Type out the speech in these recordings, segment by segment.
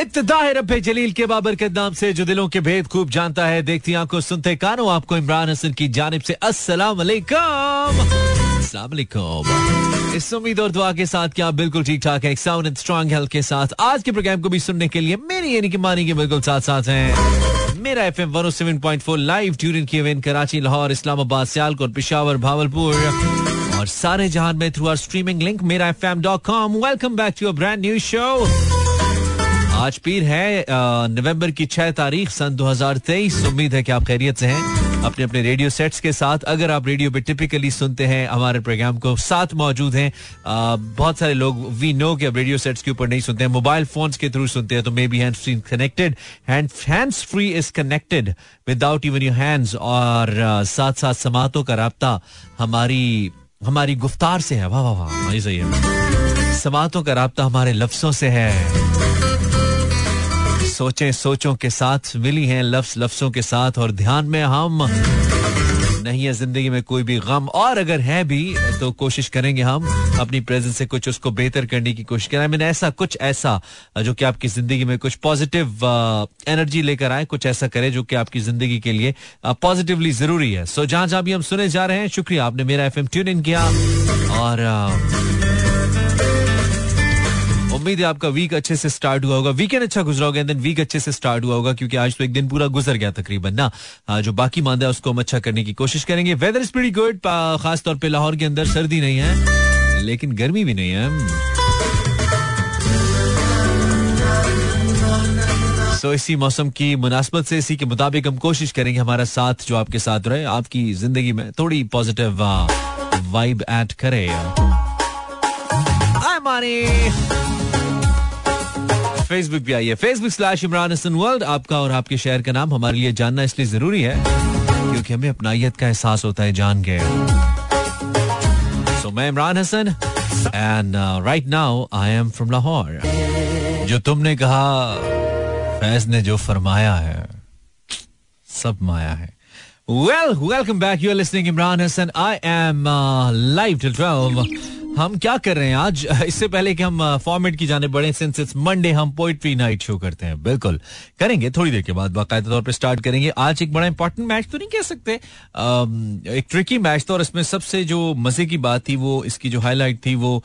इब्तदा है रब्बे जलील के बाबर के नाम से जो दिलों के भेद खूब जानता है, देखती आँखों सुनते कानों, आपको इमरान हसन की जानिब से अस्सलाम वालेकुम इस उम्मीद और दुआ के साथ कि आप बिल्कुल ठीक ठाक है साउंड एंड स्ट्रॉन्ग हेल्थ के साथ। आज के प्रोग्राम को भी सुनने के लिए मेरी यानी कि मानी के बिल्कुल साथ साथ हैं। मेरा F M one seven point four live in किए हुए कराची, लाहौर, इस्लामाबाद, सियालकोट, पिशावर, भावलपुर और सारे जहान में थ्रू आर स्ट्रीमिंग लिंक मेरा F M dot com welcome back to brand new show आज पीर है नवंबर की छह तारीख, सन 2023 उम्मीद है कि आप खैरियत से हैं। अपने अपने रेडियो सेट्स के साथ। अगर आप रेडियो पे टिपिकली सुनते हैं, हमारे प्रोग्राम को साथ मौजूद हैं बहुत सारे लोग वी नो कि अब रेडियो सेट्स के ऊपर नहीं सुनते हैं, मोबाइल फोन्स के थ्रू सुनते हैं तो may be hand free connected hand hands free is connected without even your hands और साथ साथ समातों का रबता हमारी हमारी गुफ्तार से है। वाह वाह वाह सही है। समातों का रबता हमारे लफ्जों से है। सोचें, सोचों के साथ मिली हैं, लफ्ज लफ्जों के साथ और ध्यान में हम नहीं है, ज़िंदगी में कोई भी गम। और अगर है भी तो कोशिश करेंगे हम अपनी प्रेजेंस से कुछ उसको बेहतर करने की कोशिश करें। मैंने ऐसा, कुछ ऐसा, जो कि आपकी ज़िंदगी में कुछ पॉजिटिव एनर्जी लेकर आए, कुछ ऐसा करे जो कि आपकी ज़िंदगी के लिए पॉजिटिवली ज़रूरी है। सो जहाँ जहाँ भी हम सुने जा रहे हैं, शुक्रिया, आपने मेरा एफएम ट्यून इन किया और उम्मीद है आपका वीक अच्छे से स्टार्ट हुआ होगा। वीकेंड अच्छा गुजरा होगा देन वीक अच्छे से स्टार्ट हुआ होगा क्योंकि आज तो एक दिन पूरा गुजर गया तकरीबन ना। जो बाकी मांदा है उसको हम अच्छा करने की कोशिश करेंगे। वेदर इज़ प्रीटी गुड खास तौर पे लाहौर के अंदर सर्दी नहीं है, लेकिन गर्मी भी नहीं है। सो इसी मौसम की मुनासबत से, इसी के मुताबिक हम कोशिश करेंगे हमारा साथ जो आपके साथ रहे, आपकी ज़िंदगी में थोड़ी पॉजिटिव वाइब ऐड करे। फेसबुक भी आइए। Facebook slash Imran Hasan world आपका और आपके शहर का नाम हमारे लिए जानना इसलिए ज़रूरी है, क्योंकि हमें अपनाइत का एहसास होता है जान के। सो मैं Imran Hasan and right now I am from Lahore जो तुमने कहा, फैज ने जो फरमाया है, सब माया है। Well welcome back you are listening Imran Hasan. I am live till 12 हम क्या कर रहे हैं आज? इससे पहले कि हम फॉर्मेट की जाने बढ़े सिंस इट्स मंडे हम पोइट्री नाइट शो करते हैं। बिल्कुल। करेंगे थोड़ी देर के बाद, बाकायदा तौर पे स्टार्ट करेंगे। आज एक बड़ा इंपॉर्टेंट मैच तो नहीं कह सकते। एक ट्रिकी मैच था और इसमें सबसे जो मज़े की बात थी, वो इसकी जो हाईलाइट थी, वो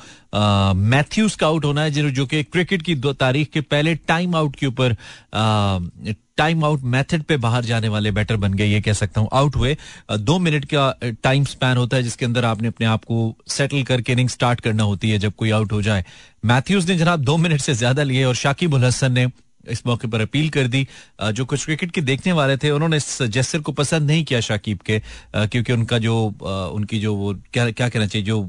मैथ्यूज का आउट होना है जो कि क्रिकेट की तारीख के पहले टाइम आउट के ऊपर टाइम आउट मेथड पे बाहर जाने वाले बैटर बन गए, ये कह सकता हूँ। आउट हुए दो मिनट का टाइम स्पैन होता है जिसके अंदर आपने अपने आप को सेटल करके इनिंग स्टार्ट करना होती है जब कोई आउट हो जाए। मैथ्यूज ने जनाब दो मिनट से ज़्यादा लिए और शाकिब उल हसन ने इस मौके पर अपील कर दी। जो कुछ क्रिकेट के देखने वाले थे, उन्होंने इस जेस्टर को पसंद नहीं किया शाकिब के क्योंकि उनका जो उनकी जो वो क्या क्या कहना चाहिए, जो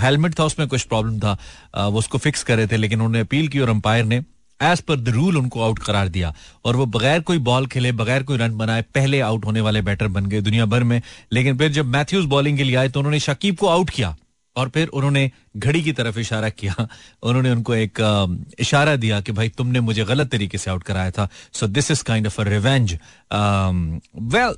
हेलमेट था, उसमें कुछ प्रॉब्लम था। वो उसको फिक्स कर रहे थे, लेकिन उन्होंने अपील की और अंपायर ने एज पर द रूल उनको आउट करार दिया। और वो बगैर कोई बॉल खेले, बगैर कोई रन बनाए, पहले आउट होने वाले बैटर बन गए दुनिया भर में। लेकिन फिर जब मैथ्यूज बॉलिंग के लिए आए तो उन्होंने शकीब को आउट किया। और फिर उन्होंने घड़ी की तरफ़ इशारा किया। उन्होंने उनको एक इशारा दिया कि भाई तुमने मुझे गलत तरीके से आउट कराया था। So this is kind of a revenge well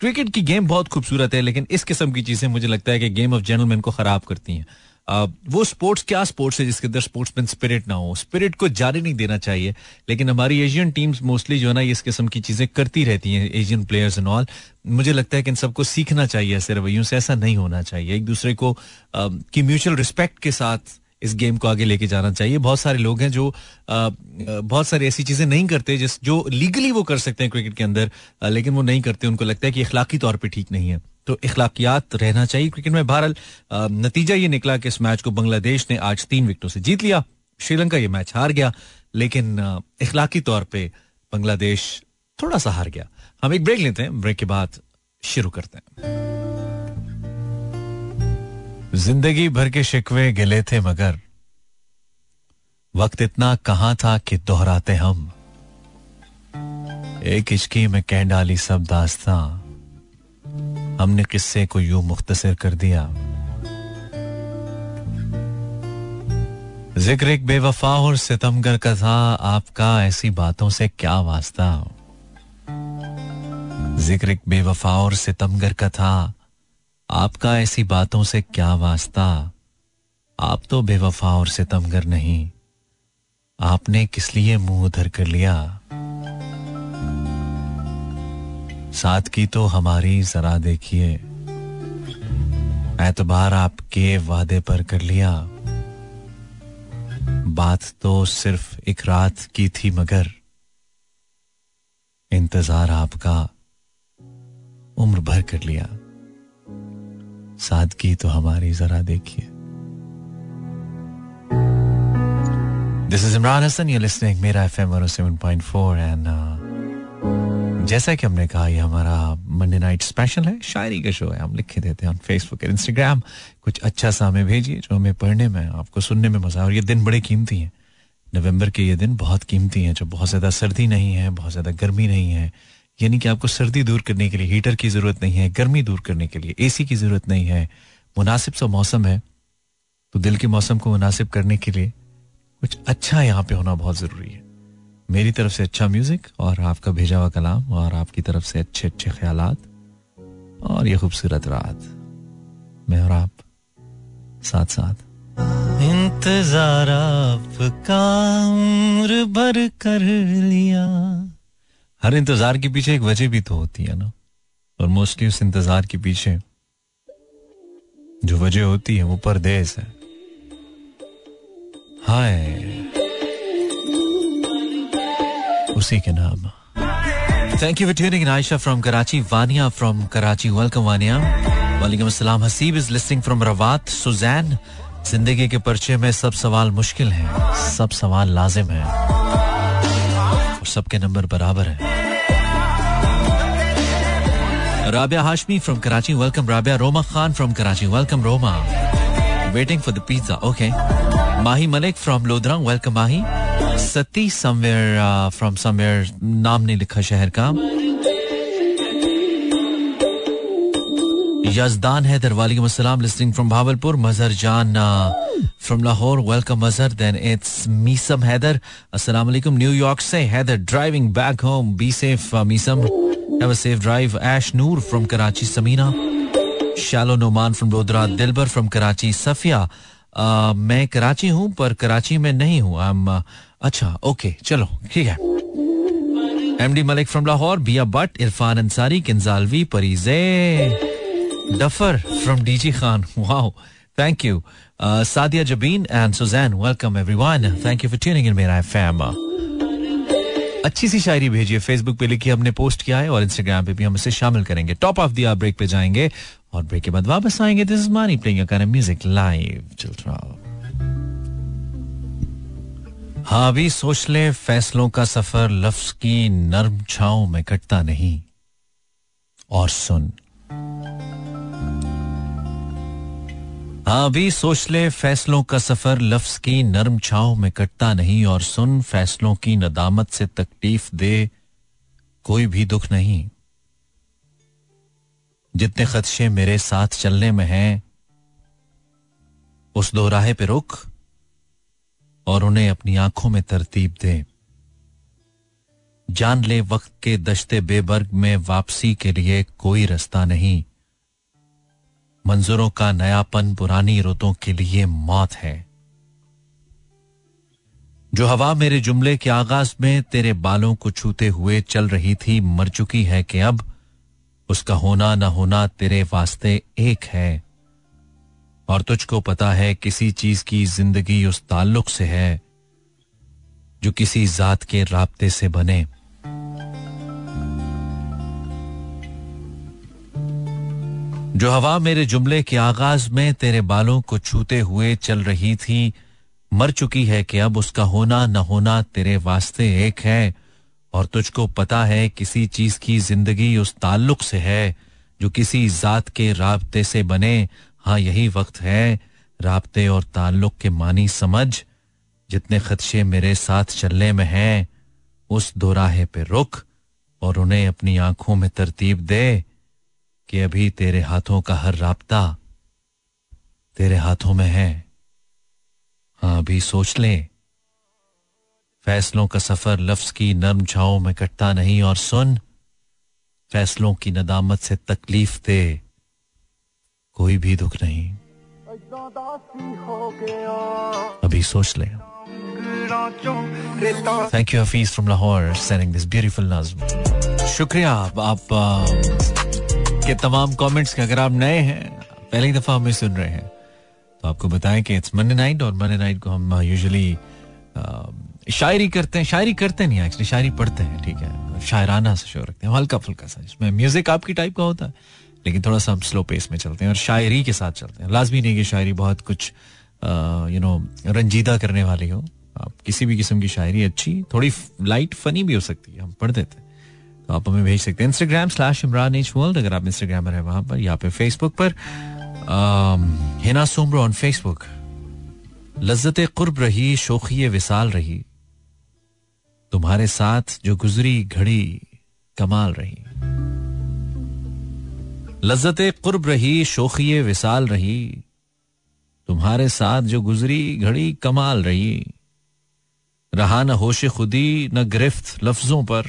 cricket की गेम बहुत खूबसूरत है, लेकिन इस किस्म की चीज़ें मुझे लगता है कि गेम ऑफ़ जेंटलमैन को खराब करती हैं। वो स्पोर्ट्स क्या स्पोर्ट्स है जिसके अंदर स्पोर्ट्समैन स्पिरिट ना हो? स्पिरिट को जारी नहीं देना चाहिए। लेकिन हमारी एशियन टीम्स मोस्टली जो है ना इस किस्म की चीज़ें करती रहती हैं एशियन प्लेयर्स एंड ऑल मुझे लगता है कि इन सबको सीखना चाहिए ऐसे रवैयों से ऐसा नहीं होना चाहिए। एक दूसरे को की म्यूचुअल रिस्पेक्ट के साथ इस गेम को आगे लेके जाना चाहिए। बहुत सारे लोग हैं जो आ, बहुत सारी ऐसी चीज़ें नहीं करते जिस जो लीगली वो कर सकते हैं क्रिकेट के अंदर लेकिन वो नहीं करते। उनको लगता है कि इखलाकी तौर पर ठीक नहीं है। तो इखलाकियात रहना चाहिए क्रिकेट में। बहरहाल नतीजा ये निकला कि इस मैच को बांग्लादेश ने आज तीन विकेटों से जीत लिया। श्रीलंका ये मैच हार गया, लेकिन इखलाकी तौर पे बांग्लादेश थोड़ा सा हार गया। हम एक ब्रेक लेते हैं, ब्रेक के बाद शुरू करते हैं। ज़िंदगी भर के शिकवे गिले थे मगर, वक्त इतना कहाँ था कि दोहराते हम। एक इश्की में कह डाली सब दास्तां। हमने किस्से को यूँ मुख्तसर कर दिया। ज़िक्र एक बेवफा और सितमगर का था आपका ऐसी बातों से क्या वास्ता ज़िक्र एक बेवफा और सितमगर का था आपका ऐसी बातों से क्या वास्ता? आप तो बेवफा और सितमगर नहीं। आपने किस लिए मुँह उधर कर लिया? साथ की तो हमारी जरा देखिए। एतबार आपके वादे पर कर लिया। बात तो सिर्फ़ एक रात की थी मगर इंतज़ार आपका उम्र भर कर लिया। सादगी तो हमारी जरा देखिए। This is Imran Hasan you listening मेरा पॉइंट फोर एंड जैसा कि हमने कहा, ये हमारा मंडे नाइट स्पेशल है, शायरी का शो है। हम लिखे देते हैं फेसबुक और इंस्टाग्राम कुछ अच्छा सा हमें भेजिए, जो हमें पढ़ने में, आपको सुनने में मज़ा और ये दिन बड़े कीमती हैं। नवंबर के ये दिन बहुत कीमती हैं, जब बहुत ज़्यादा सर्दी नहीं है, बहुत ज़्यादा गर्मी नहीं है। यानी कि आपको सर्दी दूर करने के लिए, हीटर की ज़रूरत नहीं है, गर्मी दूर करने के लिए एसी की ज़रूरत नहीं है। मुनासिब सा मौसम है। तो दिल के मौसम को मुनासिब करने के लिए कुछ अच्छा यहाँ पे होना बहुत ज़रूरी है। मेरी तरफ़ से अच्छा म्यूज़िक और आपका भेजा हुआ कलाम और आपकी तरफ़ से अच्छे अच्छे ख्याल और ये खूबसूरत रात। मैं और आप साथ साथ। इंतज़ार आपका उम्र भर कर लिया। हर इंतज़ार के पीछे एक वजह भी तो होती है ना। और मोस्टली उस इंतज़ार के पीछे जो वजह होती है वो परदेश है। हाय। उसी के नाम। Thank you for tuning Ayesha from Karachi Vania from Karachi welcome Vania वालेकुम अस्सलाम Haseeb is listening from Rawat Suzanne ज़िंदगी के पर्चे में सब सवाल मुश्किल हैं सब सवाल लाजिम हैं और सबके नंबर बराबर हैं Rabia Hashmi from Karachi welcome Rabia Roma Khan from Karachi welcome Roma waiting for the pizza okay Mahi Malik from Lodhran welcome Mahi Sati somewhere from somewhere नाम नहीं लिखा शहर का यजदान हैदर वालेकुम अस्सलाम listening from Bahawalpur Mazhar Jan from Lahore welcome Mazhar then it's Maisam Haider अस्सलाम वालेकुम New York से Haider driving back home be safe Maisam have a safe drive Aish Noor from Karachi Samina shallow Noman from Lodhran Dilbar from Karachi Safia मैं कराची हूँ, पर कराची में नहीं हूँ. आई अच्छा ओके चलो, ठीक है। एमडी मलिक फ्रॉम लाहौर बिया बट इरफान अंसारी किंजालवी परीजे duffer from DG Khan wow thank you Sadia Jabeen and Suzanne welcome everyone thank you for tuning in मेरा एफएम अच्छी सी शायरी भेजिए फेसबुक पे लिखी हमने पोस्ट किया है और इंस्टाग्राम पे भी हम इसे शामिल करेंगे। टॉप ऑफ़ द ब्रेक पे जाएँगे और ब्रेक के बाद वापस आएँगे। This is Mani playing music live चल रहा हाँ भी सोच ले, फैसलों का सफ़र लफ्ज की नर्म छाओ में कटता नहीं। और सुन। हाँ भी सोच ले, फैसलों का सफ़र लफ्ज की नर्म छाओ में कटता नहीं, और सुन, फैसलों की नदामत से तकलीफ़ दे कोई भी दुख नहीं। जितने खदशे मेरे साथ चलने में हैं, उस दोराहे पे रुक और उन्हें अपनी आँखों में तरतीब दे। जान ले वक्त के दश्ते बेबर्ग में वापसी के लिए कोई रास्ता नहीं। मंजरों का नयापन पुरानी रुतों के लिए मौत है। जो हवा मेरे जुमले के आगाज़ में तेरे बालों को छूते हुए चल रही थी, मर चुकी है कि अब उसका होना न होना तेरे वास्ते एक है। और तुझको पता है किसी चीज़ की ज़िंदगी उस ताल्लुक से है, जो किसी जात के राबते से बने। जो हवा मेरे जुमले के आगाज़ में तेरे बालों को छूते हुए चल रही थी, मर चुकी है कि अब उसका होना न होना तेरे वास्ते एक है, और तुझको पता है किसी चीज़ की ज़िंदगी उस ताल्लुक से है, जो किसी जात के राबते से बने हाँ यही वक्त है, राबते और ताल्लुक के मानी समझ। जितने खदशे मेरे साथ चलने में हैं, उस दोराहे पे रुक और उन्हें अपनी आँखों में तरतीब दे कि अभी तेरे हाथों का हर राबता तेरे हाथों में है। हाँ अभी सोच ले। फैसलों का सफ़र लफ्ज की नर्म छाओं में कटता नहीं और सुन, फैसलों की नदामत से तकलीफ़ दे। कोई भी दुख नहीं। अभी सोच ले। Thank you Hafeez from Lahore sending this beautiful nazm शुक्रिया, आप आप के तमाम कमेंट्स के, अगर आप नए हैं, पहली दफ़ा हमें सुन रहे हैं तो आपको बताएँ कि इट्स मंडे नाइट और मंडे नाइट को हम यूजुअली शायरी करते हैं, शायरी करते नहीं एक्चुअली शायरी पढ़ते हैं, ठीक है? शायराना से शो रखते हैं हल्का फुल्का सा, जिसमें म्यूज़िक आपकी टाइप का होता है। लेकिन थोड़ा सा हम स्लो पेस में चलते हैं और शायरी के साथ चलते हैं। लाजमी नहीं कि शायरी बहुत कुछ यू नो रंजीदा करने वाली हो। आप किसी भी किस्म की शायरी अच्छी, थोड़ी लाइट फनी भी हो सकती है, हम पढ़ देते हैं। तो आप हमें भेज सकते हैं Instagram slash Imran H world अगर आप इंस्टाग्राम पर है वहाँ पर, या पे फेसबुक पर। हिना सोमरो ऑन फेसबुक लज्जत कुर्ब रही, शोखी विसाल रही। तुम्हारे साथ जो गुजरी घड़ी, कमाल रही। लज्जत कुर्ब रही शोखी विसाल रही। तुम्हारे साथ जो गुजरी, घड़ी कमाल रही। रहा न होश खुदी, न गिरफ्त लफ्जों पर।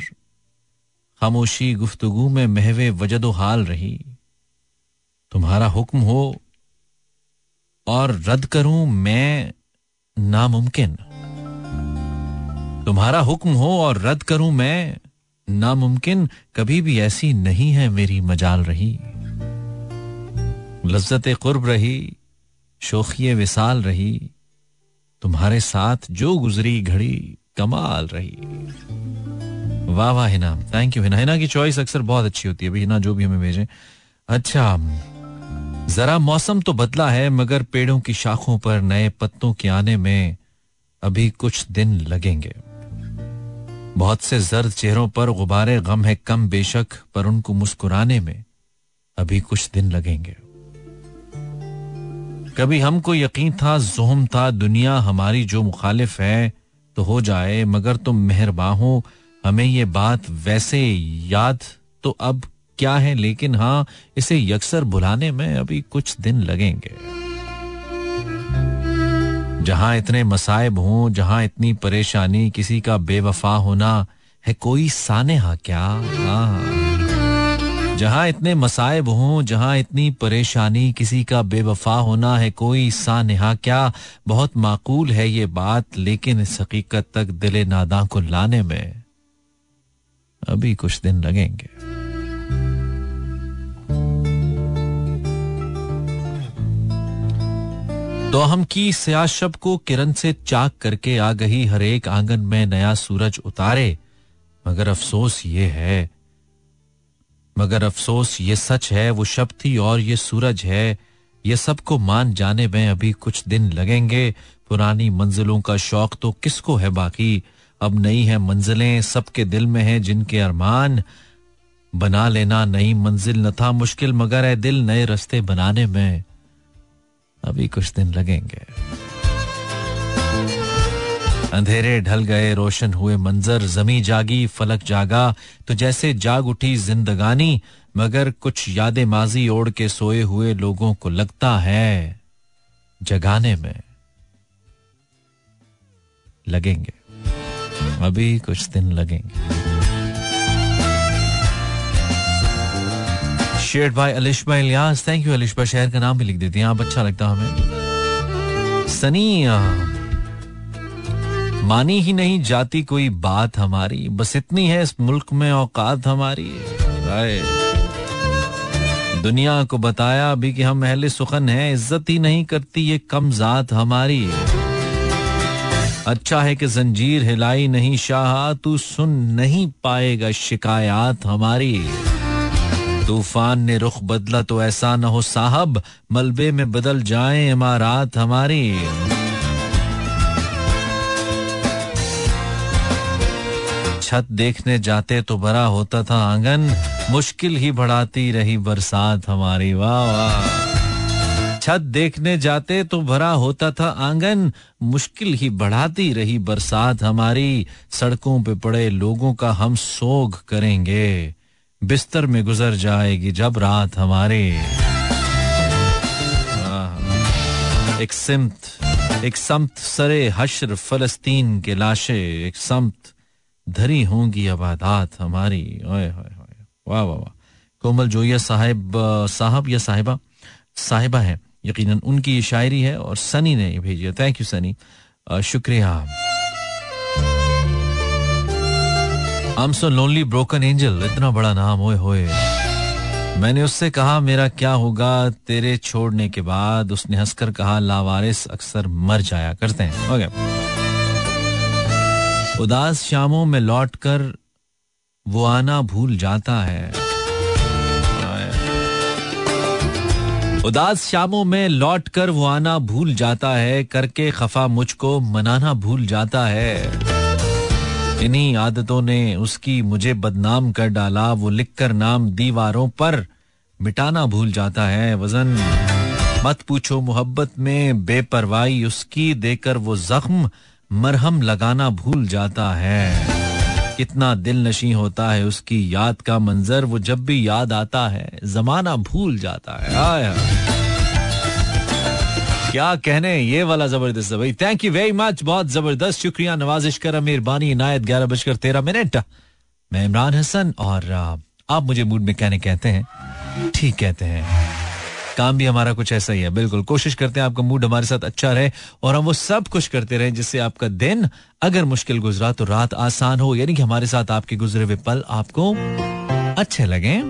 खामोशी गुफ्तगु में महवे वजद हाल रही। तुम्हारा हुक्म हो, और रद्द करूँ मैं नामुमकिन। तुम्हारा हुक्म हो, और रद्द करूँ मैं नामुमकिन। कभी भी ऐसी नहीं है मेरी मजाल रही। लज्जत कुर्ब रही शोखी विसाल रही, तुम्हारे साथ जो गुजरी घड़ी कमाल रही। वाह वाह हिना थैंक यू हिना। हिना की चॉइस अक्सर बहुत अच्छी होती है। अभी हिना जो भी हमें भेजे। अच्छा जरा मौसम तो बदला है, मगर पेड़ों की शाखों पर नए पत्तों के आने में अभी कुछ दिन लगेंगे। बहुत से जर्द चेहरों पर गुब्बारे गम है कम बेशक, पर उनको मुस्कुराने में अभी कुछ दिन लगेंगे। कभी हमको यकीन था जोहम था, दुनिया हमारी जो मुखालिफ है तो हो जाए, मगर तुम मेहरबान हो। हमें ये बात वैसे याद तो अब क्या है, लेकिन हाँ इसे यकसर बुलाने में अभी कुछ दिन लगेंगे। जहाँ इतने मसाइब हों, जहाँ इतनी परेशानी, किसी का बेवफा होना, है कोई सानेहा क्या? हाँ। जहाँ इतने मसाइब हों, जहाँ इतनी परेशानी, किसी का बेवफा होना है, कोई सानेहा, क्या बहुत माकूल है ये बात, लेकिन इस हकीकत तक दिले नादा को लाने में अभी कुछ दिन लगेंगे। तो हम की स्या शब को किरण से चाक करके आ गई हर एक आँगन में नया सूरज उतारे, मगर अफसोस ये है मगर अफसोस, ये सच है, वो शब थी और ये सूरज है। ये सबको मान जाने में अभी कुछ दिन लगेंगे। पुरानी मंजिलों का शौक तो किसको है बाकी? अब नई है मंजिलें, सबके दिल में है जिनके अरमान। बना लेना नई मंजिल न था मुश्किल, मगर है दिल नए रास्ते बनाने में। अभी कुछ दिन लगेंगे। अंधेरे ढल गए, रोशन हुए मंजर, जमी जागी, फलक जागा तो जैसे जाग उठी जिंदगानी, मगर कुछ यादें माजी ओढ़ के सोए हुए लोगों को लगता है, जगाने में लगेंगे। अभी कुछ दिन लगेंगे। Shared by Alishba Ilyas thank you Alishba शहर का नाम भी लिख देती हैं, आप अच्छा लगता हमें। सनी मानी ही नहीं जाती कोई बात हमारी। बस इतनी है इस मुल्क में औकात हमारी। दुनिया को बताया भी कि हम अहले सुखन हैं, इज़्ज़त ही नहीं करती ये कम जात हमारी। अच्छा है कि जंजीर हिलाई नहीं शाह, तू सुन नहीं पाएगा शिकायत हमारी। तूफ़ान ने रुख बदला तो ऐसा ना हो साहब, मलबे में बदल जाए इमारात हमारी। छत देखने जाते तो भरा होता था आँगन। मुश्किल ही बढ़ाती रही बरसात हमारी। वाह वाह। छत देखने जाते तो भरा होता था आँगन। मुश्किल ही बढ़ाती रही बरसात हमारी। सड़कों पे पड़े लोगों का हम सोग करेंगे। बिस्तर में गुजर जाएगी जब रात हमारे। एक सिमत, एक समत सरे हश्र फलस्तीन के लाशे, एक समत। धरी होंगी आबादात हमारी। वाह वाह वाह। कोमल जोया साहिब, साहब, या साहिबा साहिबा है, यकीनन उनकी शायरी है और सनी ने भेजी है। Thank you Sunny. शुक्रिया। आम सो लोनली ब्रोकन एंजल इतना बड़ा नाम, ओए होए मैंने उससे कहा, मेरा क्या होगा तेरे छोड़ने के बाद? उसने हंसकर कहा, लावारिस अक्सर मर जाया करते हैं। ओके उदास शामों में लौट कर वो आना भूल जाता है। उदास शामों में लौट कर वो आना भूल जाता है, करके खफा मुझको मनाना भूल जाता है। इन्हीं आदतों ने उसकी मुझे बदनाम कर डाला, वो लिखकर नाम दीवारों पर मिटाना भूल जाता है। वज़न, मत पूछो मोहब्बत में बेपरवाही, उसकी देकर वो जख्म मरहम लगाना भूल जाता है। कितना दिल नशी होता है उसकी याद का मंजर, वो जब भी याद आता है, जमाना भूल जाता है। आया। क्या कहने, ये वाला ज़बरदस्त भाई। थैंक यू वेरी मच बहुत ज़बरदस्त। शुक्रिया, नवाजिश कर मेहरबानी इनायत ग्यारह बजकर तेरह मिनट। मैं इमरान हसन और, आप मुझे मूड में कहने कहते हैं, ठीक कहते हैं। काम भी हमारा कुछ ऐसा ही है। बिल्कुल, कोशिश करते हैं आपका मूड हमारे साथ अच्छा रहे और हम वो सब कुछ करते रहे जिससे आपका दिन अगर मुश्किल गुजरा तो रात आसान हो, यानी कि हमारे साथ आपके गुजरे हुए पल आपको अच्छे लगे।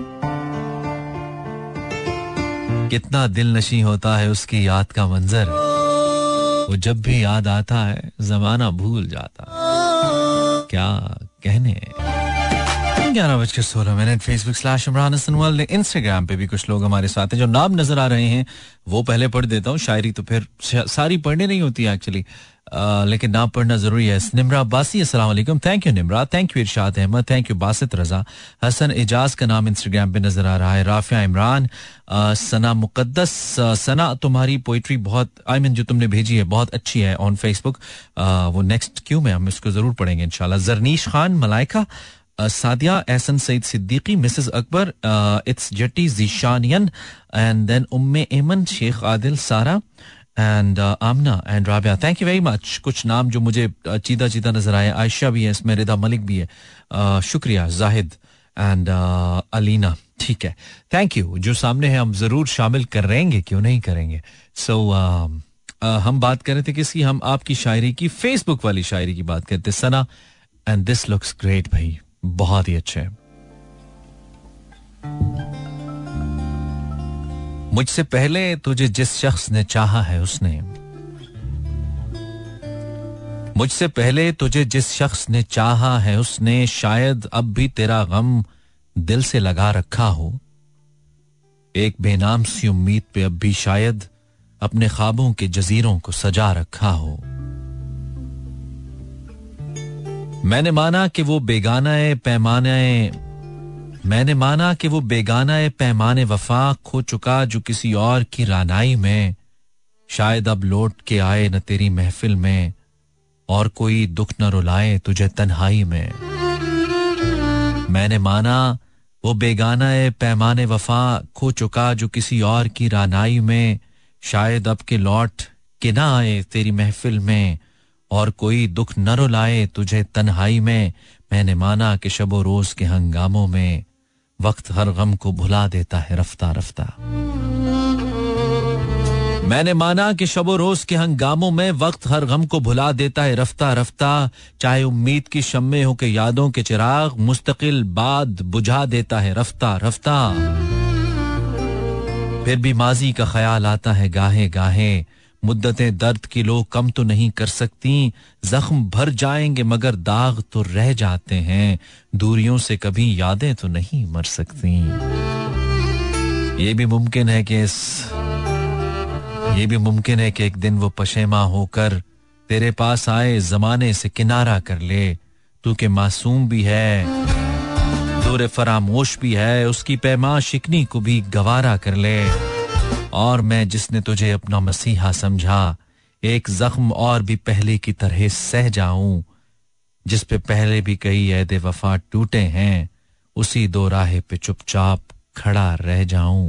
कितना दिल नशी होता है उसकी याद का मंजर। वो जब भी याद आता है, जमाना भूल जाता। क्या कहने? ग्यारह बजकर सोलह minute. Facebook slash Imran Hasan world Instagram पे भी कुछ लोग हमारे साथ हैं जो नाम नज़र आ रहे हैं। वो पहले पढ़ देता हूँ, शायरी तो फिर सारी पढ़ने नहीं होती एक्चुअली लेकिन नाम पढ़ना ज़रूरी है। निमरा अब्बासी अस्सलाम thank you Nimra. Thank you Irshad Ahmed. Thank you Basit Raza. Hasan Ejaz का नाम इंस्टाग्राम पे नज़र आ रहा है। राफिया इमरान सना मुकद्दस सना, तुम्हारी पोइट्री बहुत आई मीन जो तुमने भेजी है, बहुत अच्छी है ऑन फेसबुक वो नेक्स्ट क्यों में हम इसको ज़रूर पढ़ेंगे इनशाला जरनीश Khan, Malaika Sadia Ehsan Saeed Siddiqui Mrs Akbar it's जटी जीशानियन and then Umme Eman Sheikh Adil Sara and Amna and Rabia thank you very much कुछ नाम जो मुझे चीता चीता नज़र आए आयशा भी है इसमें रिदा मलिक भी है। Uh, शुक्रिया जाहिद एंड uh, अलीना ठीक है। थैंक यू जो सामने है हम ज़रूर शामिल करेंगे क्यों नहीं करेंगे? सो uh, uh, हम बात कर रहे थे किसी हम आपकी शायरी की फेसबुक वाली शायरी की बात करते Sana and this looks great भाई। बहुत ही अच्छे मुझसे पहले तुझे जिस शख्स ने चाहा है उसने। मुझसे पहले तुझे जिस शख्स ने चाहा है उसने शायद अब भी तेरा गम दिल से लगा रखा हो। एक बेनाम सी उम्मीद पे अब भी शायद अपने ख्वाबों के जजीरों को सजा रखा हो। मैंने माना कि वो बेगाना पैमाने मैंने माना कि वो बेगाना पैमाने वफा खो चुका जो किसी और की रानाई में, शायद अब लौट के आए न तेरी महफिल में, और कोई दुख न रुलाए तुझे तन्हाई में। मैंने माना वो बेगाना पैमाने वफा खो चुका जो किसी और की रानाई में, शायद अब के लौट के ना आए तेरी महफिल में और कोई दुख न रुलाए तुझे तन्हाई में, मैंने माना कि शबो रोज के हंगामों में वक्त हर गम को भुला देता है रफ्ता रफ्ता मैंने माना कि शबो रोज के हंगामों में वक्त हर गम को भुला देता है रफ्ता रफ्ता चाहे उम्मीद की शम्मे हो के यादों के चिराग मुस्तकिल बाद बुझा देता है रफ्ता रफ्ता फिर भी माजी का ख्याल आता है गाहे गाहे मुद्दतें दर्द की लोग कम तो नहीं कर सकती, जख्म भर जाएँगे, मगर दाग तो रह जाते हैं। दूरियों से कभी यादें तो नहीं मर सकती। ये भी मुमकिन है कि इस, ये भी मुमकिन है कि एक दिन वो पशेमा होकर तेरे पास आए, जमाने से किनारा कर ले। तू के मासूम भी है, दूर फरामोश भी है, उसकी पैमा शिकनी को भी गवारा कर ले। और मैं जिसने तुझे अपना मसीहा समझा, एक जख्म और भी पहले की तरह सह जाऊँ, जिस पे पहले भी कई ऐद वफा टूटे हैं, उसी दो राह पे चुपचाप खड़ा रह जाऊँ।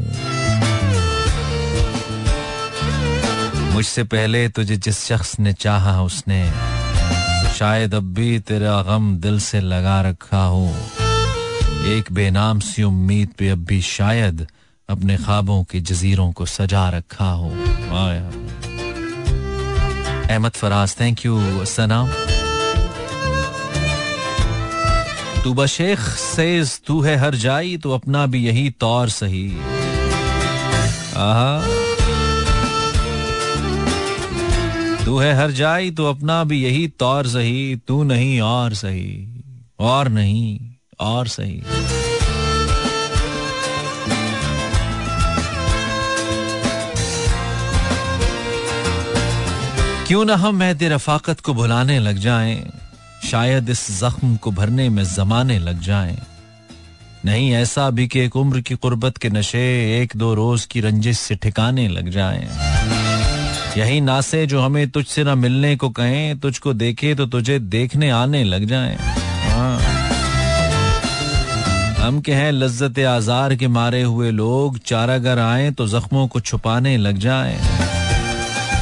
मुझसे पहले तुझे जिस शख्स ने चाहा, उसने शायद अब भी तेरा गम दिल से लगा रखा हो। एक बेनाम सी उम्मीद पे अब भी शायद अपने ख्वाबों के जजीरों को सजा रखा हो। अहमद फराज थैंक यू सना तू बशेख सेज तू है हर जाई तो अपना भी यही तौर सही। आहा। तू है हर जाई तो अपना भी यही तौर सही, तू नहीं और सही, और नहीं, और सही। क्यों ना हम महद रफाकत को भुलाने लग जाएँ? शायद इस जख्म को भरने में जमाने लग जाएँ। नहीं, ऐसा भी कि एक उम्र की कुर्बत के नशे एक दो रोज की रंजिश से ठिकाने लग जाएँ। यही नासे जो हमें तुझसे ना मिलने को कहें, तुझको देखे तो तुझे देखने आने लग जाएँ। हाँ। हम के हैं लज्जत आजार के मारे हुए लोग चारागर आए तो जख्मों को छुपाने लग जाएँ।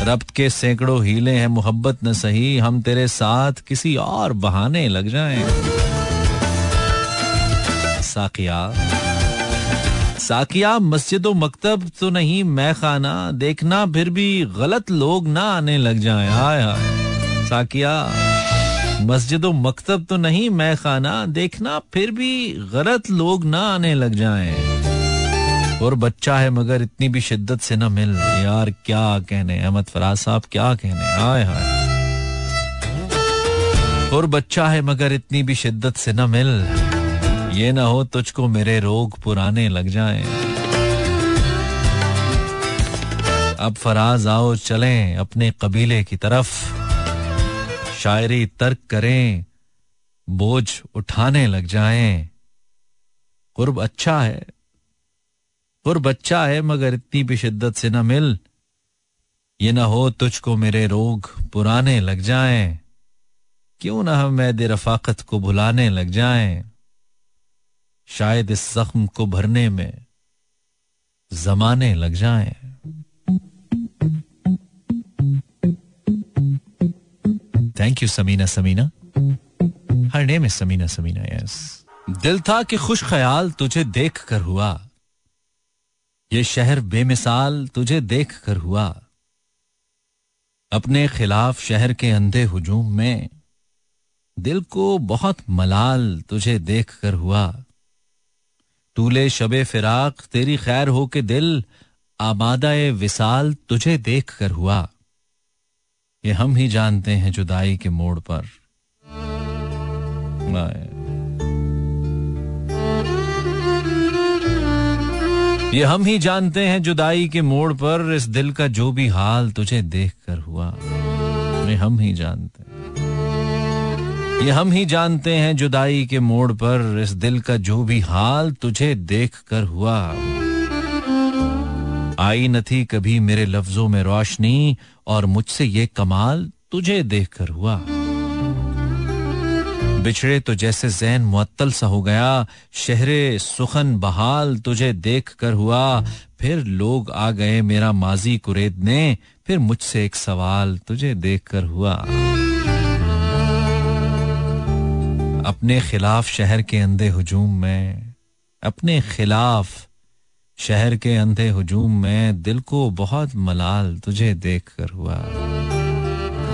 रब्त के सैकड़ों हीले हैं, मोहब्बत न सही, हम तेरे साथ किसी और बहाने लग जाएँ। साकिया। साकिया, मस्जिद मकतब तो नहीं मैं खाना, देखना फिर भी गलत लोग ना आने लग जाएँ। हाय हाय। साकिया, मस्जिद मकतब तो नहीं मैं खाना, देखना फिर भी गलत लोग ना आने लग जाएँ। और बच्चा है मगर इतनी भी शिद्दत से ना मिल। यार, क्या कहने अहमद फराज साहब, क्या कहने हाय हाय। और बच्चा है मगर इतनी भी शिद्दत से ना मिल। ये ना हो तुझको मेरे रोग पुराने लग जाएँ। अब फराज, आओ चलें अपने कबीले की तरफ़। शायरी तर्क करें, बोझ उठाने लग जाएँ। कुर्ब अच्छा है। और बच्चा है, मगर इतनी भी शिद्दत से न मिल। ये ना हो तुझको मेरे रोग पुराने लग जाएँ। क्यों ना हम मैद रफाकत को भुलाने लग जाएँ। शायद इस जख्म को भरने में जमाने लग जाएँ। Thank you Samina Samina her name is Samina Samina yes दिल था कि खुश ख्याल तुझे देख कर हुआ। ये शहर बेमिसाल तुझे देख कर हुआ। अपने खिलाफ शहर के अंधे हुजूम में दिल को बहुत मलाल तुझे देख कर हुआ। तूले शबे फिराक, तेरी खैर हो के दिल आबादा विसाल तुझे देख कर हुआ। ये हम ही जानते हैं जुदाई के मोड़ पर। ये हम ही जानते हैं जुदाई के मोड़ पर, इस दिल का जो भी हाल तुझे देख कर हुआ। ये हम ही जानते हैं। ये हम ही जानते हैं जुदाई के मोड़ पर, इस दिल का जो भी हाल तुझे देख कर हुआ। आई न थी कभी मेरे लफ्जों में रोशनी, और मुझसे ये कमाल तुझे देख कर हुआ। बिछड़े तो जैसे जैन मुअत्तल सा हो गया। शहरे सुखन बहाल तुझे देख कर हुआ। फिर लोग आ गए मेरा माजी कुरेदने फिर मुझसे एक सवाल तुझे देख कर हुआ। अपने खिलाफ शहर के अंधे हुजूम में, अपने खिलाफ शहर के अंधे हुजूम में दिल को बहुत मलाल तुझे देख कर हुआ।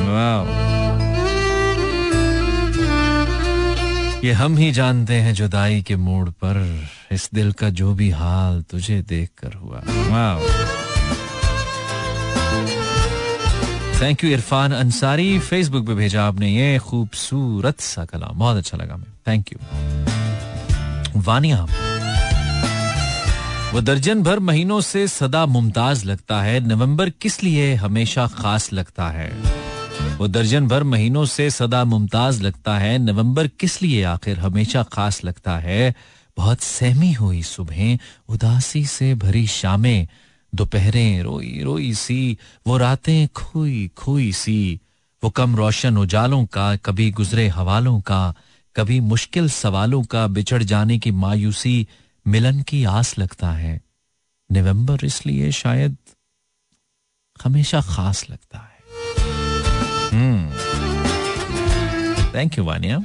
वाह ये हम ही जानते हैं जुदाई के मोड़ पर। इस दिल का जो भी हाल तुझे देख कर हुआ thank you Irfan Ansari. Facebook पे भेजा आपने ये खूबसूरत सा कलाम। बहुत अच्छा लगा मैं थैंक यू वानिया, वो दर्जन भर महीनों से सदा मुमताज़ लगता है। नवंबर किस लिए हमेशा खास लगता है? वो दर्जन भर महीनों से सदा मुमताज़ लगता है। नवंबर किस लिए आखिर हमेशा खास लगता है? बहुत सहमी हुई सुबह, उदासी से भरी शामें। दोपहरें रोई रोई सी, वो रातें खोई खोई सी। वो कम रोशन उजालों का, कभी गुजरे हवालों का, कभी मुश्किल सवालों का बिछड़ जाने की मायूसी मिलन की आस लगता है। नवंबर इसलिए शायद हमेशा खास लगता है। Thank you Vania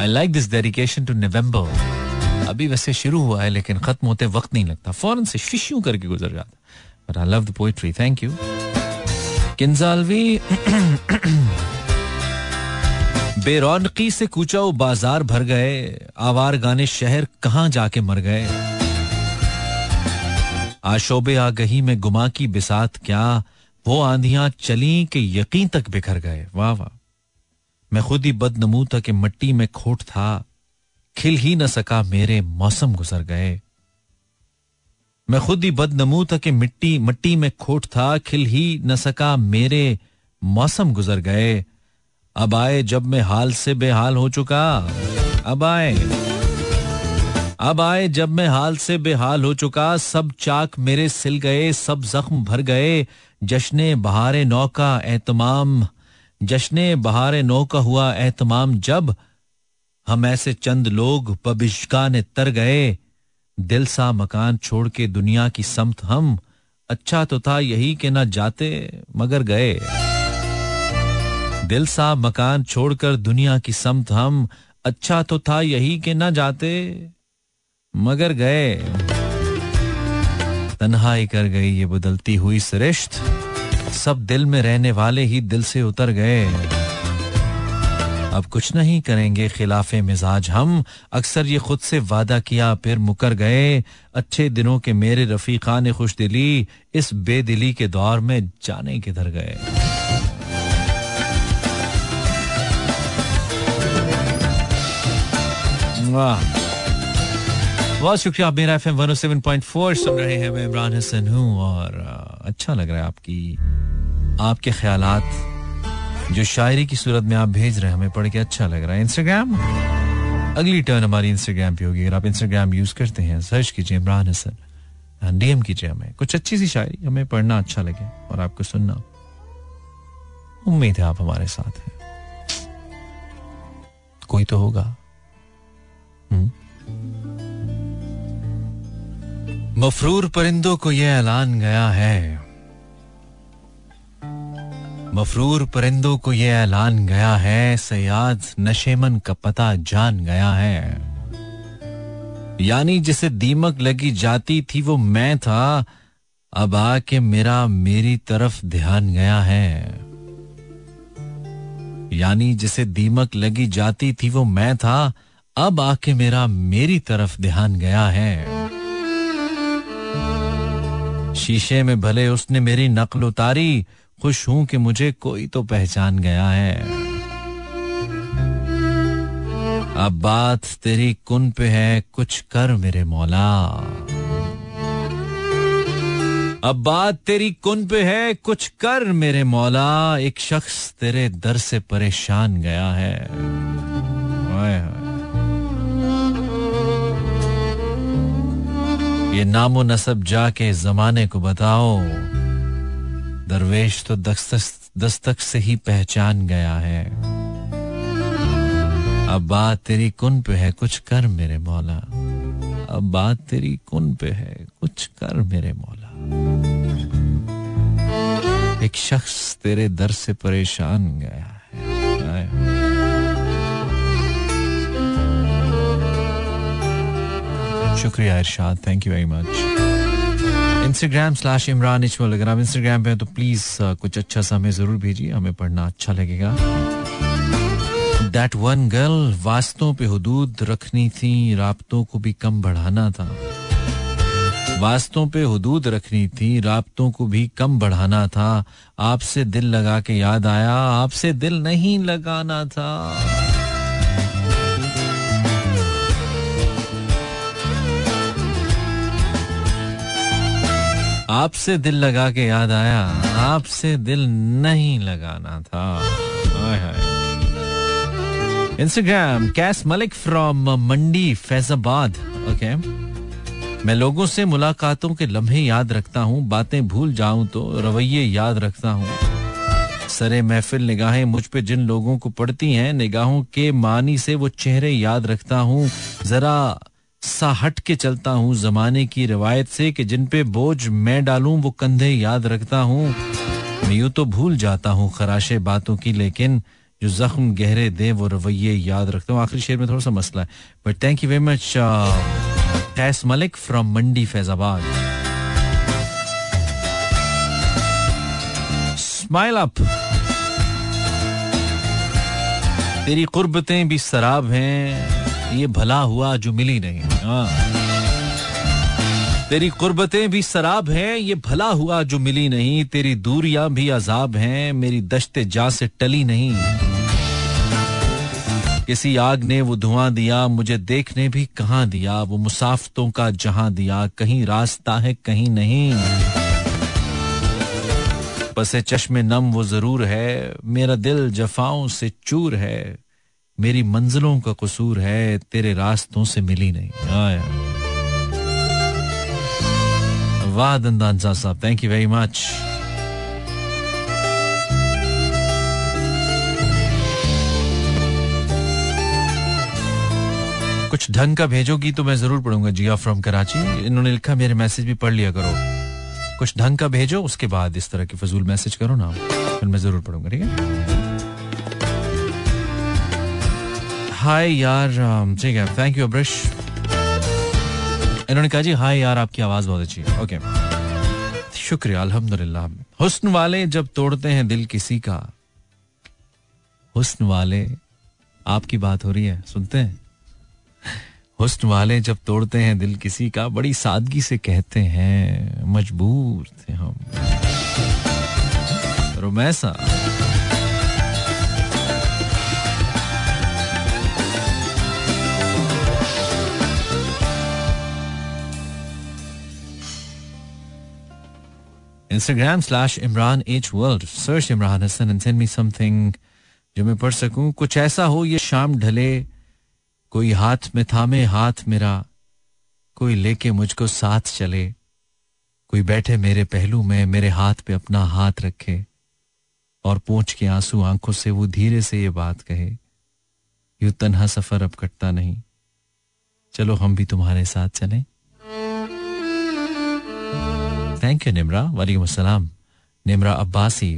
I like this dedication to November अभी वैसे शुरू हुआ है, लेकिन खत्म होते वक्त नहीं लगता। फ़ौरन से शिशु करके गुजर जाता but I love the thank you किंजालवी, बेरौनकी से कूचा बाज़ार भर गए। आवार गाने शहर कहाँ जाके मर गए। आशोबे आगही में गुमा की बिसात क्या वो आंधियाँ चली कि यकीन तक बिखर गए। वाह वाह। मैं खुद ही बदनमू था कि मट्टी में खोट था। खिल ही न सका मेरे मौसम गुजर गए। मैं खुद ही बदनमू था कि मिट्टी, मट्टी में खोट था। खिल ही न सका मेरे मौसम गुजर गए। अब आए जब मैं हाल से बेहाल हो चुका। अब आए। अब आए जब मैं हाल से बेहाल हो चुका, सब चाक मेरे सिल गए, सब जख्म भर गए। जश्ने बहारे नौ का एहतमाम, जश्ने बहारे नौ का हुआ एहतमाम। जब हम ऐसे चंद लोग पबिशका ने तर गए, दिल सा मकान छोड़ के दुनिया की समत हम अच्छा तो था यही कि ना जाते मगर गए। दिल सा मकान छोड़कर दुनिया की समत हम अच्छा तो था यही कि ना जाते मगर गए। तन्हाई कर गई ये बदलती हुई सरिश्त। सब दिल में रहने वाले ही दिल से उतर गए। अब कुछ नहीं करेंगे खिलाफ मिजाज हम। अक्सर ये खुद से वादा किया, फिर मुकर गए। अच्छे दिनों के मेरे रफीका ने खुश दिली इस बेदिली के दौर में जाने किधर गए। वाह। बहुत शुक्रिया आप मेरा F M one seven point four सुन रहे हैं, मैं इमरान हसन हूँ और अच्छा लग रहा है आपकी, आपके ख्यालात, जो शायरी की सूरत में आप भेज रहे हैं, हमें पढ़ के अच्छा लग रहा है। इंस्टाग्राम अगली टर्न हमारी इंस्टाग्राम पे होगी। अगर आप इंस्टाग्राम यूज़ करते हैं सर्च कीजिए इमरान हसन डीएम कीजिए हमें। कुछ अच्छी सी शायरी, हमें पढ़ना अच्छा लगे और आपको सुनना। उम्मीद है आप हमारे साथ हैं। कोई तो होगा। हम्म? मफरूर परिंदों को यह ऐलान गया है। मफरूर परिंदों को यह ऐलान गया है सयाद नशेमन का पता जान गया है। यानी जिसे दीमक लगी जाती थी वो मैं था, अब आके मेरा मेरी तरफ़ ध्यान गया है। यानी जिसे दीमक लगी जाती थी वो मैं था, अब आके मेरा मेरी तरफ़ ध्यान गया है। शीशे में भले उसने मेरी नकल उतारी, खुश हूँ कि मुझे कोई तो पहचान गया है। अब बात तेरी कुन पे है, कुछ कर मेरे मौला। अब बात तेरी कुन पे है, कुछ कर मेरे मौला। एक शख्स तेरे दर से परेशान गया है। आए आए। ये नामो नसब जाके जमाने को बताओ। दरवेश तो दस्तक से ही पहचान गया है। अब बात तेरी कुन पे है, कुछ कर मेरे मौला। अब बात तेरी कुन पे है, कुछ कर मेरे मौला। एक शख्स तेरे दर से परेशान गया। शुक्रिया Irshad thank you very much Instagram slash Imran इचमल अगर आप इंस्टाग्राम पे हैं तो प्लीज़ कुछ अच्छा सा हमें ज़रूर भेजिए, हमें पढ़ना अच्छा लगेगा। दैट वन गर्ल वास्तों पे हदूद रखनी थी, राबतों को भी कम बढ़ाना था। वास्तों पे हदूद रखनी थी, राबतों को भी कम बढ़ाना था। आपसे दिल लगा के याद आया, आपसे दिल नहीं लगाना था। आपसे दिल लगा के याद आया, आपसे दिल नहीं लगाना था। Instagram Qais Malik from Mandi, Faizabad. Okay मैं लोगों से मुलाकातों के लम्हे याद रखता हूँ, बातें भूल जाऊँ तो रवैये याद रखता हूँ। सरे महफिल निगाहें मुझ पे जिन लोगों को पड़ती हैं, निगाहों के मानी से वो चेहरे याद रखता हूँ। जरा सा हट के चलता हूँ जमाने की रिवायत से कि जिन पे बोझ मैं डालूं, वो कंधे याद रखता हूँ। मैं यूँ तो भूल जाता हूँ खराशे बातों की, लेकिन जो जख्म गहरे दे, वो रवैये याद रखता हूँ। आखिरी शेर में थोड़ा सा मसला है but thank you very much Qais Malik from Mandi Faizabad. Smile up तेरी कुर्बतें भी शराब हैं। ये भला हुआ जो मिली नहीं हाँ। तेरी कुर्बतें भी शराब हैं, ये भला हुआ जो मिली नहीं। तेरी दूरियाँ भी अजाब हैं, मेरी दश्ते जा से टली नहीं। किसी आग ने वो धुआँ दिया, मुझे देखने भी कहाँ दिया। वो मुसाफतों का जहाँ दिया, कहीं रास्ता है, कहीं नहीं। पसे चश्मे नम वो ज़रूर है, मेरा दिल जफाओं से चूर है। मेरी मंजिलों का कसूर है, तेरे रास्तों से मिली नहीं। वाह दंदान साहब थैंक यू वेरी मच कुछ ढंग का भेजोगी तो मैं ज़रूर पढ़ूँगा, जिया फ्रॉम कराची। इन्होंने लिखा, मेरे मैसेज भी पढ़ लिया करो। कुछ ढंग का भेजो, उसके बाद इस तरह की फजूल मैसेज करो ना। फिर मैं ज़रूर पढ़ूँगा, ठीक है? हाय यार ठीक है थैंक यू अब्रश इन्होंने कहा, जी, हाय यार, आपकी आवाज़ बहुत अच्छी है। ओके शुक्रिया, अल्हम्दुलिल्लाह। हुस्न वाले जब तोड़ते हैं दिल किसी का, हुस्न वाले, आपकी बात हो रही है, सुनते हैं? हुस्न वाले जब तोड़ते हैं दिल किसी का, बड़ी सादगी से कहते हैं, मजबूर थे हम। Romaisa. Instagram slash Imran H world search Imran Hasan and send me something जो मैं पढ़ सकूँ। कुछ ऐसा हो, ये शाम ढले, कोई हाथ में थामे, हाथ मेरा, कोई लेके मुझको साथ चले, कोई बैठे मेरे पहलू में, मेरे हाथ पे अपना हाथ रखे, और पूछ के आँसू आँखों से वो धीरे से ये बात कहे, यू तनहा सफ़र अब कटता नहीं। चलो हम भी तुम्हारे साथ चलें। थैंक यू निमरा, वालेकुम अस्सलाम। निमरा अब्बासी।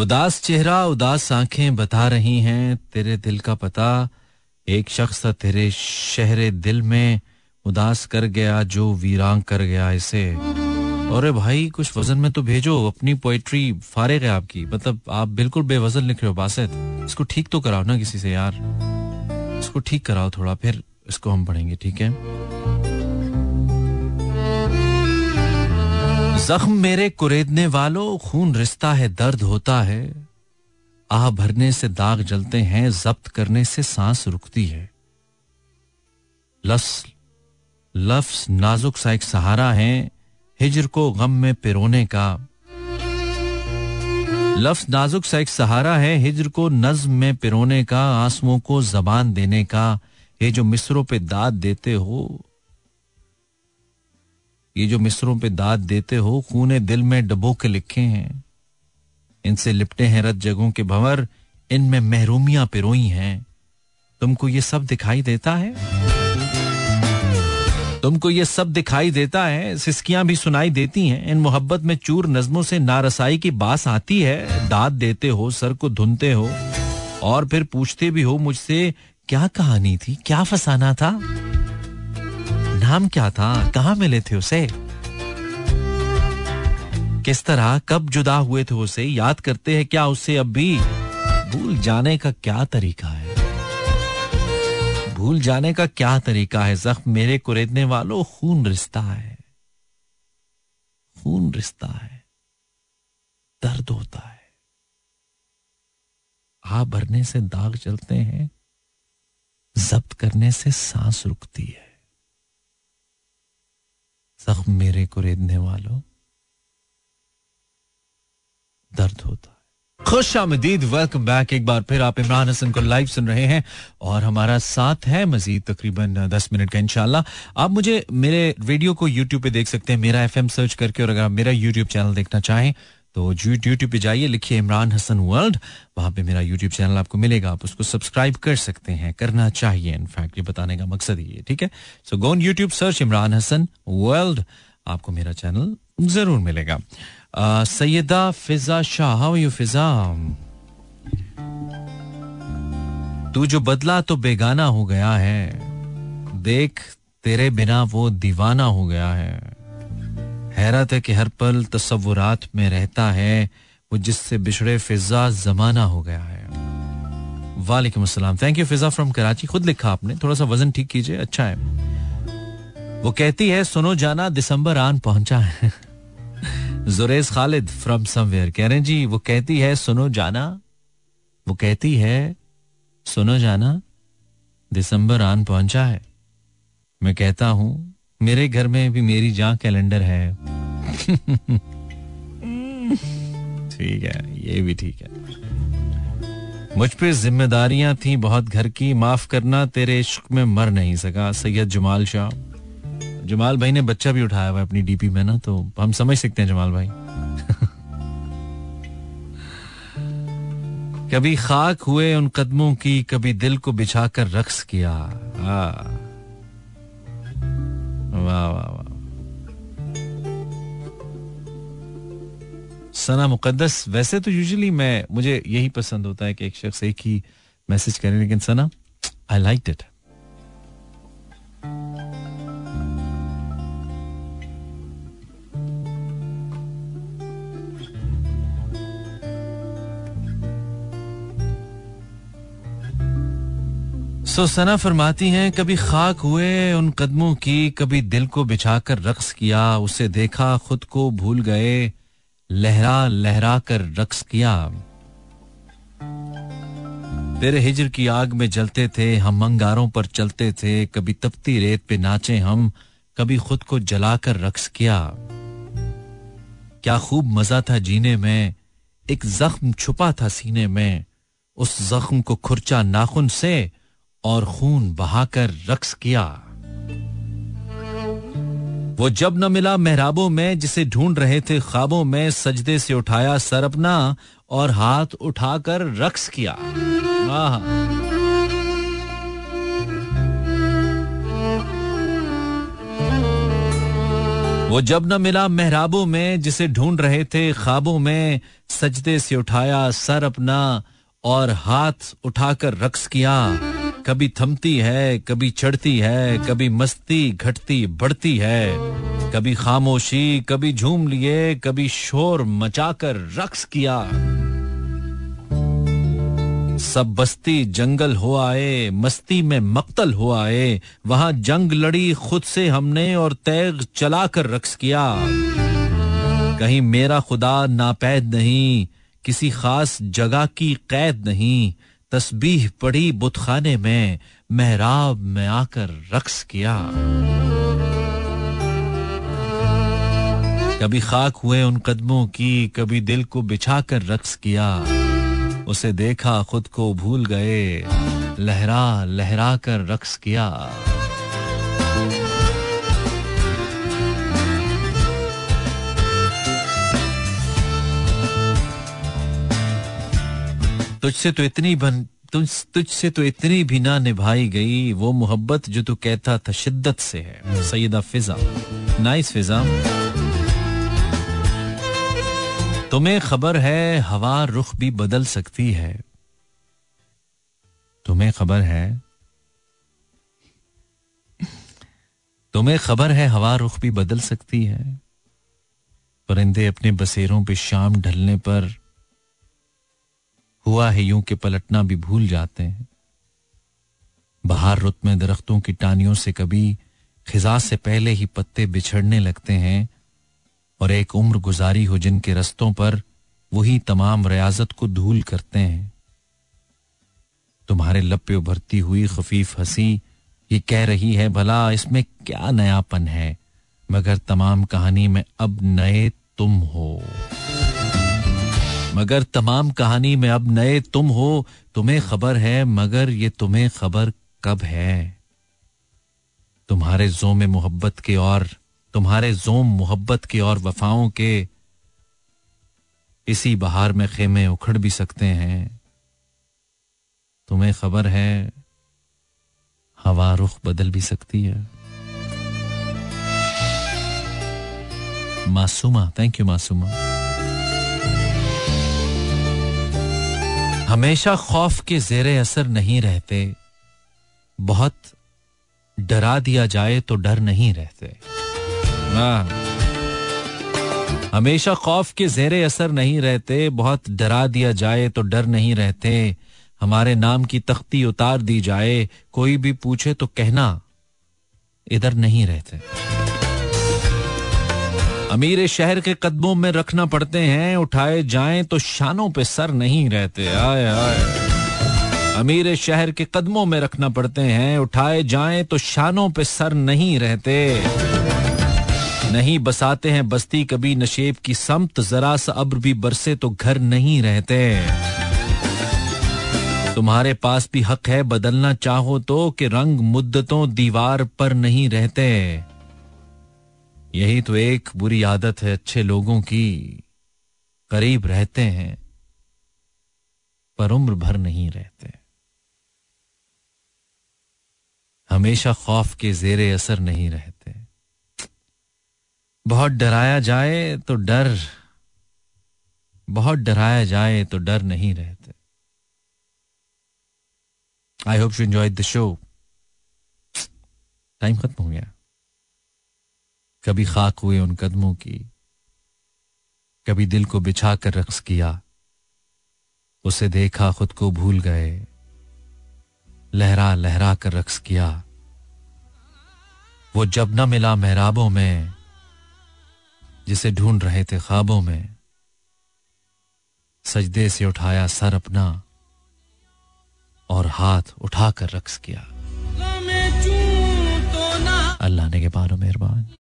उदास चेहरा, उदास आँखें बता रही हैं, तेरे दिल का पता, एक शख्स था तेरे शहर दिल में उदास कर गया, जो वीरान कर गया इसे। और भाई, कुछ वज़न में तो भेजो, अपनी पोइट्री फारिग है आपकी। मतलब आप बिल्कुल बेवजन लिख रहे हो बासित इसको ठीक तो कराओ ना किसी से यार। इसको ठीक कराओ थोड़ा, फिर इसको हम पढ़ेंगे, ठीक है? जख्म मेरे कुरेदने वालों, खून रिश्ता है, दर्द होता है। आह भरने से दाग जलते हैं, जब्त करने से सांस रुकती है। लफ्स लफ्स नाजुक सा एक सहारा है हिजर को गम में पिरोने का। लफ्ज नाजुक सा एक सहारा है, हिजर को नज्म में पिरोने का, आंसुओं को जबान देने का। ये जो मिसरों पे दाद देते हो, ये जो मिसरों पे दाद देते हो, खूने दिल में डबो के लिखे हैं। इनसे लिपटे हैं रत जगहों के भंवर, इनमें महरूमियाँ पिरोई हैं। तुमको ये सब दिखाई देता है? तुमको ये सब दिखाई देता है, सिस्कियाँ भी सुनाई देती हैं। इन मोहब्बत में चूर नज्मों से नारसाई की बास आती है। दाद देते हो, सर को धुनते हो, और फिर पूछते भी हो मुझसे, क्या कहानी थी? क्या फसाना था? नाम क्या था? कहाँ मिले थे उसे? किस तरह, कब जुदा हुए थे उसे? याद करते हैं क्या उससे अब भी? भूल जाने का क्या तरीका है? भूल जाने का क्या तरीका है? जख्म मेरे कुरेदने वालों, खून रिश्ता है। खून रिश्ता है। दर्द होता है। आ भरने से दाग चलते हैं, जब्त करने से सांस रुकती है। जख्म मेरे कुरेदने वालों, दर्द होता है। खुश आमदीद वेलकम बैक एक बार फिर। आप इमरान हसन को लाइव सुन रहे हैं और हमारा साथ है मजीद तकरीबन दस मिनट का इनशाला आप मुझे मेरे रेडियो को यूट्यूब पे देख सकते हैं, मेरा एफएम सर्च करके, और अगर आप मेरा यूट्यूब चैनल देखना चाहें तो यूट्यूब पे जाइए, लिखिए इमरान हसन वर्ल्ड वहाँ पे मेरा यूट्यूब चैनल आपको मिलेगा। आप उसको सब्सक्राइब कर सकते हैं, करना चाहिए इनफैक्ट ये बताने का मकसद ही है ठीक है? So gone YouTube search Imran Hasan world आपको मेरा चैनल ज़रूर मिलेगा। सैयदा फिजा शाह हाउ यू फिजा तू जो बदला तो बेगाना हो गया है। देख, तेरे बिना वो दीवाना हो गया है। हैरत है कि हर पल तस्वुरात में रहता है, वो जिससे बिछड़े फिजा जमाना हो गया है। वालेकुम अस्सलाम। Thank you Fiza from Karachi खुद लिखा आपने। थोड़ा सा वज़न ठीक कीजिए अच्छा है। वो कहती है, सुनो जाना, दिसंबर आन पहुँचा है। जुरेज खालिद फ्रॉम समवेयर कह रहे हैं, जी, वो कहती है, सुनो जाना। वो कहती है, सुनो जाना, दिसंबर आन पहुँचा है। मैं कहता हूँ, मेरे घर में भी मेरी जहाँ कैलेंडर है। ठीक है, ये भी ठीक है। मुझ पे जिम्मेदारियाँ थी बहुत घर की, माफ़ करना तेरे इश्क में मर नहीं सका, सैयद जमाल शाह। जमाल भाई ने बच्चा भी उठाया हुआ अपनी डीपी में ना तो हम समझ सकते हैं जमाल भाई। कभी खाक हुए उन कदमों की, कभी दिल को बिछा कर रक्स किया। वाह वाह वाह। सना मुकद्दस, वैसे तो यूजुअली मैं, मुझे यही पसंद होता है कि एक शख्स एक ही मैसेज करे, लेकिन सना आई लाइक इट सो सना फरमाती हैं, कभी खाक हुए उन कदमों की, कभी दिल को बिछाकर रक्स किया, उसे देखा, खुद को भूल गए, लहरा लहरा कर रक्स किया। तेरे हिजर की आग में जलते थे, हम अंगारों पर चलते थे, कभी तपती रेत पे नाचे हम, कभी खुद को जलाकर रक्स किया। क्या खूब मज़ा था जीने में, एक जख्म छुपा था सीने में, उस जख्म को खुरचा नाखुन से और खून बहाकर रक्स किया। वो जब न मिला मेहराबों में जिसे ढूंढ रहे थे ख्वाबों में, सजदे से उठाया सर अपना और हाथ उठाकर रक्स किया। वो जब न मिला मेहराबों में जिसे ढूंढ रहे थे ख्वाबों में, सजदे से उठाया सर अपना और हाथ उठाकर रक्स किया। कभी थमती है, कभी चढ़ती है, कभी मस्ती घटती, बढ़ती है। कभी खामोशी, कभी झूम लिए, कभी शोर मचाकर रक्स किया। सब बस्ती जंगल हो आए, मस्ती में मक्तल हो आए। वहाँ जंग लड़ी खुद से हमने और तैग चलाकर रक्स किया। कहीं मेरा खुदा नापैद नहीं, किसी खास जगह की कैद नहीं। तस्बीह पड़ी बुतखाने में मेहराब में आकर रक्स किया। कभी खाक हुए उन कदमों की, कभी दिल को बिछा कर रक्स किया। उसे देखा खुद को भूल गए लहरा लहरा कर रक्स किया। तुझसे तो इतनी बन, तुझ, तुझसे तो इतनी भी ना निभाई गई, वो मोहब्बत जो तू कहता था शिद्दत से है। सईदा फिजा। नाइस फिजा। तुम्हें खबर है, हवा रुख भी बदल सकती है। तुम्हें खबर है? तुम्हें खबर है, हवा रुख भी बदल सकती है। परिंदे अपने बसेरों पे शाम ढलने पर हुआ है यूँ के पलटना भी भूल जाते हैं। बाहर रुत में दरख्तों की टानियों से कभी खिजा से पहले ही पत्ते बिछड़ने लगते हैं और एक उम्र गुजारी हो जिनके रस्तों पर वही तमाम रियाजत को धूल करते हैं। तुम्हारे लब पे उभरती हुई खफीफ हँसी ये कह रही है, भला इसमें क्या नयापन है? मगर तमाम कहानी में अब नए तुम हो। मगर तमाम कहानी में अब नए तुम हो, तुम्हें खबर है, मगर ये तुम्हें खबर कब है? तुम्हारे जोम मोहब्बत के और, तुम्हारे जोम मोहब्बत के और वफाओं के इसी बहार में खेमे उखड़ भी सकते हैं। तुम्हें खबर है, हवा रुख बदल भी सकती है। Masooma thank you Masooma. हमेशा खौफ के जेर असर नहीं रहते। बहुत डरा दिया जाए तो डर नहीं रहते। हमेशा खौफ के जेरे असर नहीं रहते, बहुत डरा दिया जाए तो डर नहीं रहते। हमारे नाम की तख्ती उतार दी जाए, कोई भी पूछे तो कहना, इधर नहीं रहते। अमीर शहर के कदमों में रखना पड़ते हैं, उठाए जाएँ तो शानों पे सर नहीं रहते। आए आए। अमीर शहर के कदमों में रखना पड़ते हैं, उठाए जाएँ तो शानों पे सर नहीं रहते। नहीं बसाते हैं बस्ती, कभी नशेब की समत जरा सा अब्र भी बरसे तो घर नहीं रहते। तुम्हारे पास भी हक है, बदलना चाहो तो कि रंग, मुद्दतों, दीवार पर नहीं रहते। यही तो एक बुरी आदत है अच्छे लोगों की। करीब रहते हैं, पर उम्र भर नहीं रहते। हमेशा खौफ के जेरे असर नहीं रहते। बहुत डराया जाए तो डर, बहुत डराया जाए तो डर नहीं रहते। I hope you enjoy the show time खत्म हो गया। कभी खाक हुए उन कदमों की कभी दिल को बिछा कर रक्स किया उसे देखा खुद को भूल गए लहरा लहरा कर रक्स किया। वो जब न मिला महराबों में जिसे ढूंढ रहे थे ख्वाबों में सजदे से उठाया सर अपना और हाथ उठाकर रक्स किया। अल्लाह ने के पारो मेहरबान।